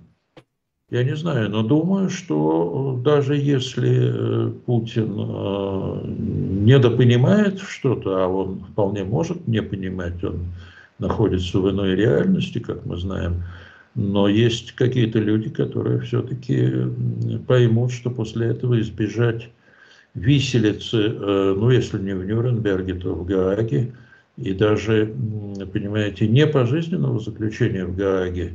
Я не знаю, но думаю, что даже если Путин недопонимает что-то, а он вполне может не понимать, он находится в иной реальности, как мы знаем, но есть какие-то люди, которые все-таки поймут, что после этого избежать виселицы, э, ну, если не в Нюрнберге, то в Гааге, и даже, понимаете, не пожизненного заключения в Гааге,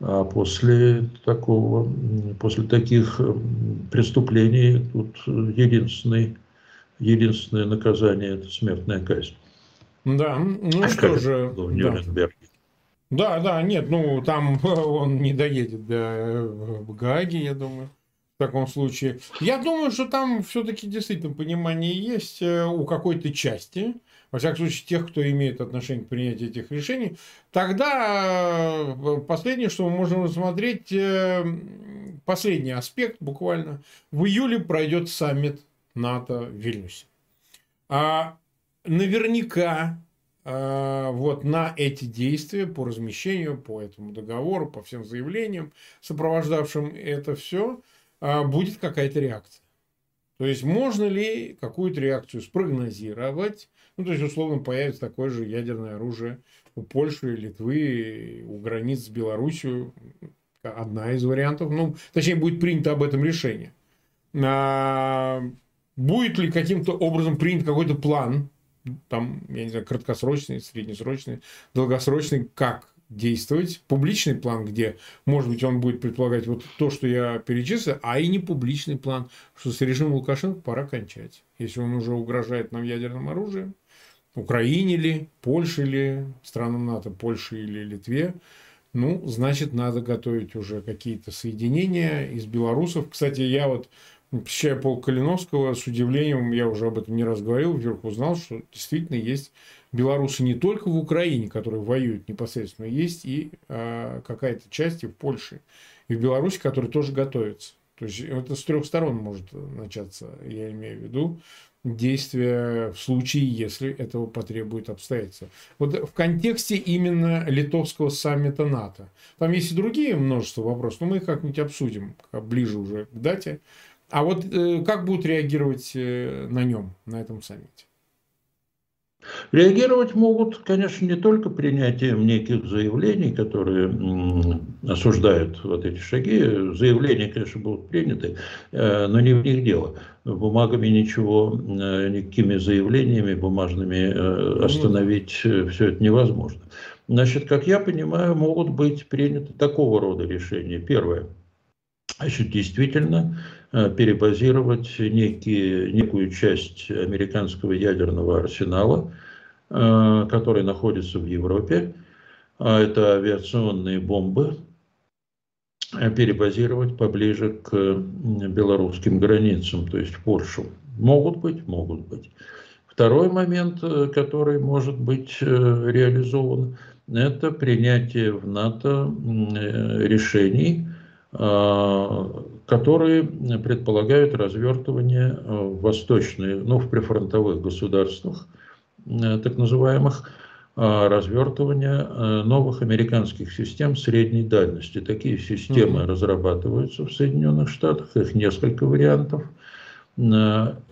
а после такого, после таких преступлений тут единственный, единственное наказание – это смертная казнь. Да, ну а что же. В Нюрнберге. Да. Да, да, нет, ну там *laughs* он не доедет до э, Гаги, я думаю. В таком случае. Я думаю, что там все-таки действительно понимание есть э, у какой-то части, во всяком случае, тех, кто имеет отношение к принятию этих решений, тогда э, последнее, что мы можем рассмотреть, последний аспект буквально, в июле пройдет саммит НАТО в Вильнюсе. А наверняка Э, вот на эти действия по размещению, по этому договору, по всем заявлениям, сопровождавшим это все, э, будет какая-то реакция. То есть, можно ли какую-то реакцию спрогнозировать? Ну, то есть, условно, появится такое же ядерное оружие у Польши, Литвы, у границ с Белоруссией. Одна из вариантов. Ну, точнее, будет принято об этом решение. А, будет ли каким-то образом принят какой-то план там, я не знаю, краткосрочный, среднесрочный, долгосрочный, как действовать. Публичный план, где, может быть, он будет предполагать вот то, что я перечислил, а и не публичный план, что с режимом Лукашенко пора кончать. Если он уже угрожает нам ядерным оружием, Украине ли, Польше ли, странам НАТО, Польше или Литве, ну, значит, надо готовить уже какие-то соединения из белорусов. Кстати, я вот посещая полк Калиновского, с удивлением, я уже об этом не раз говорил, вдруг узнал, что действительно есть белорусы не только в Украине, которые воюют непосредственно, есть и а, какая-то часть и в Польше, и в Беларуси, которые тоже готовятся. То есть это с трех сторон может начаться, я имею в виду, действия в случае, если этого потребует обстоятельства. Вот в контексте именно литовского саммита НАТО. Там есть и другие множество вопросов, но мы их как-нибудь обсудим ближе уже к дате. А вот э, как будут реагировать э, на нем, на этом саммите? Реагировать могут, конечно, не только принятием неких заявлений, которые осуждают вот эти шаги. Заявления, конечно, будут приняты, э, но не в них дело. Бумагами ничего, никакими заявлениями бумажными остановить все это невозможно. Значит, как я понимаю, могут быть приняты такого рода решения. Первое. Значит, действительно, перебазировать некие, некую часть американского ядерного арсенала, э, который находится в Европе. А это авиационные бомбы, э, перебазировать поближе к белорусским границам, то есть в Польшу. Могут быть, могут быть. Второй момент, который может быть реализован, это принятие в НАТО решений, которые предполагают развертывание э, в восточные, ну, в прифронтовых государствах, э, так называемых, э, развертывание новых американских систем средней дальности. Такие системы mm-hmm. разрабатываются в Соединенных Штатах, их несколько вариантов. И,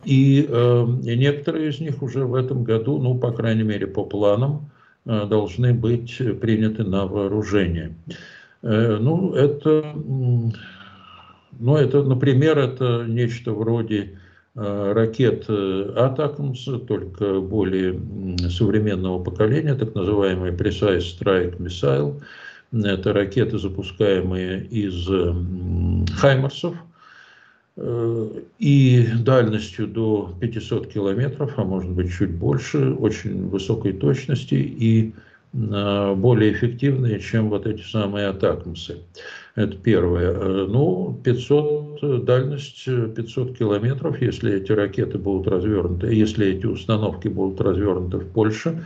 и некоторые из них уже в этом году, ну, по крайней мере, по планам, должны быть приняты на вооружение. Ну, это, ну, это, например, это нечто вроде ракет Атакамс, только более современного поколения, так называемый Precise Strike Missile. Это ракеты, запускаемые из Хаймарсов – Э, и дальностью до 500 километров, а может быть чуть больше, очень высокой точности и э, более эффективные, чем вот эти самые атакмсы. Это первое. Э, ну, 500, дальность 500 километров, если эти ракеты будут развернуты, если эти установки будут развернуты в Польше,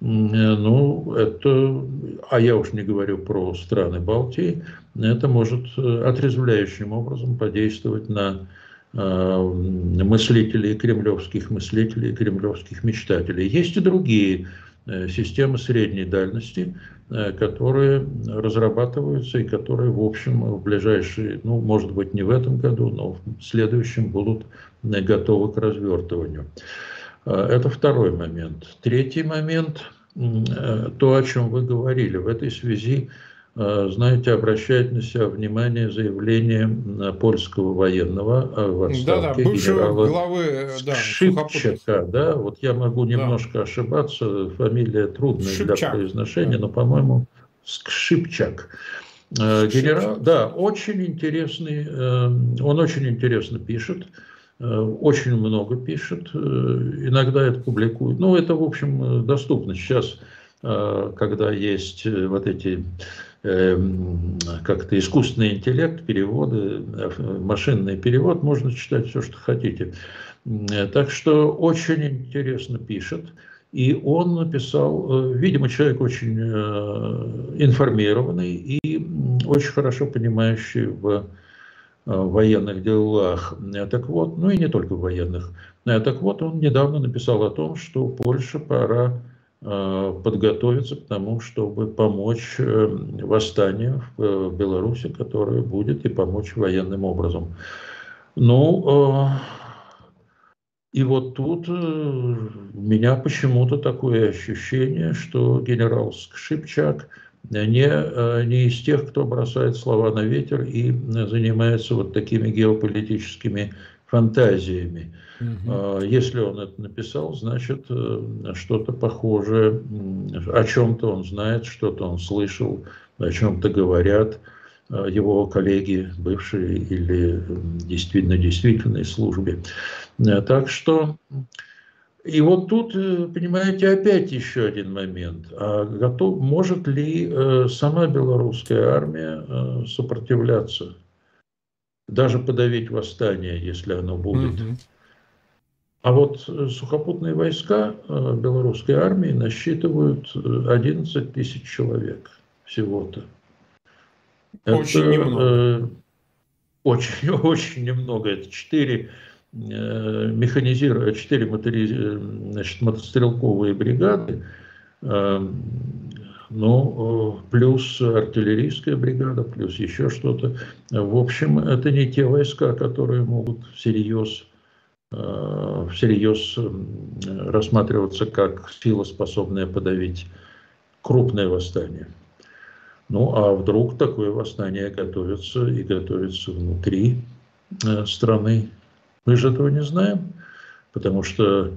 ну, это, а я уж не говорю про страны Балтии, это может э, отрезвляющим образом подействовать на э, мыслителей, кремлевских мыслителей, кремлевских мечтателей. Есть и другие э, системы средней дальности, которые разрабатываются и которые, в общем, в ближайшие, ну, может быть, не в этом году, но в следующем будут готовы к развертыванию. Это второй момент. Третий момент, то, о чем вы говорили. В этой связи Э, знаете, обращает на себя внимание заявление польского военного в отставке да, да, генерала главы, э, да, Шипчака. Да, вот я могу немножко да. ошибаться, фамилия трудная Шипчак. для произношения, да. но, по-моему, Шипчак. Э, генерал, да, очень интересный, он очень интересно пишет, очень много пишет, иногда это публикует. Ну, это, в общем, доступно сейчас, когда есть вот эти Эм, как-то искусственный интеллект, переводы, э, машинный перевод, можно читать все, что хотите. Э, так что очень интересно пишет. И он написал, э, видимо, человек очень информированный и очень хорошо понимающий в военных делах. Так вот, ну и не только в военных. Так вот, он недавно написал о том, что Польша пора Э, подготовиться к тому, чтобы помочь э, восстанию в э, Беларуси, которое будет, и помочь военным образом. Ну, и вот тут у меня почему-то такое ощущение, что генерал Скшипчак не, не из тех, кто бросает слова на ветер и занимается вот такими геополитическими фантазиями. Угу. Если он это написал, значит, э, что-то похожее, о чем-то он знает, что-то он слышал, о чем-то говорят э, его коллеги, бывшие или действительно действительной службе. Э, так что, и вот тут, понимаете, опять еще один момент. А готов, может ли сама белорусская армия сопротивляться? Даже подавить восстание, если оно будет. Угу. А вот э, сухопутные войска э, белорусской армии насчитывают 11 э, тысяч человек всего-то. Очень Это, немного. очень, *laughs* очень немного. Это 4 механизированные, 4 мотори, значит, мотострелковые бригады, ну, плюс артиллерийская бригада, плюс еще что-то. В общем, это не те войска, которые могут всерьез всерьез рассматриваться как сила, способная подавить крупное восстание. Ну а вдруг такое восстание готовится и готовится внутри э, страны? Мы же этого не знаем, потому что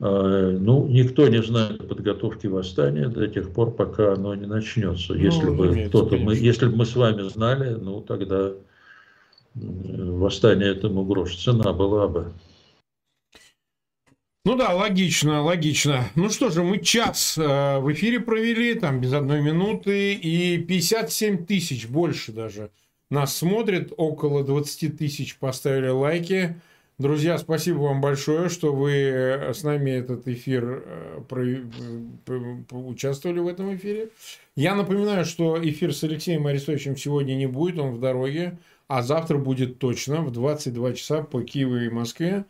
э, ну, никто не знает подготовки восстания до тех пор, пока оно не начнется. Ну, если бы кто-то мы, если бы мы с вами знали, ну тогда восстание этому грош цена была бы. Ну да, логично, логично. Ну что же, мы час э, в эфире провели, там без одной минуты, и 57 тысяч, больше даже, нас смотрит, около 20 тысяч поставили лайки. Друзья, спасибо вам большое, что вы э, с нами этот эфир э, участвовали в этом эфире. Я напоминаю, что эфир с Алексеем Арестовичем сегодня не будет, он в дороге, а завтра будет точно в 22 часа по Киеву и Москве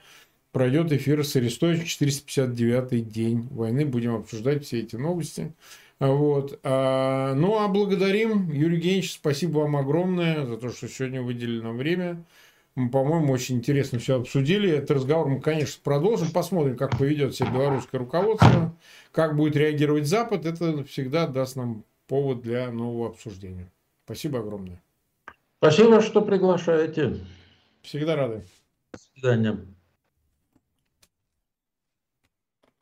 пройдет эфир с Арестовичем 459 день войны. Будем обсуждать все эти новости. Вот. А, ну, а благодарим, Юрий Евгеньевич, спасибо вам огромное за то, что сегодня выделили нам время. Мы, по-моему, очень интересно все обсудили. Этот разговор мы, конечно, продолжим. Посмотрим, как поведет себя белорусское руководство, как будет реагировать Запад. Это всегда даст нам повод для нового обсуждения. Спасибо огромное. Спасибо, что приглашаете. Всегда рады. До свидания.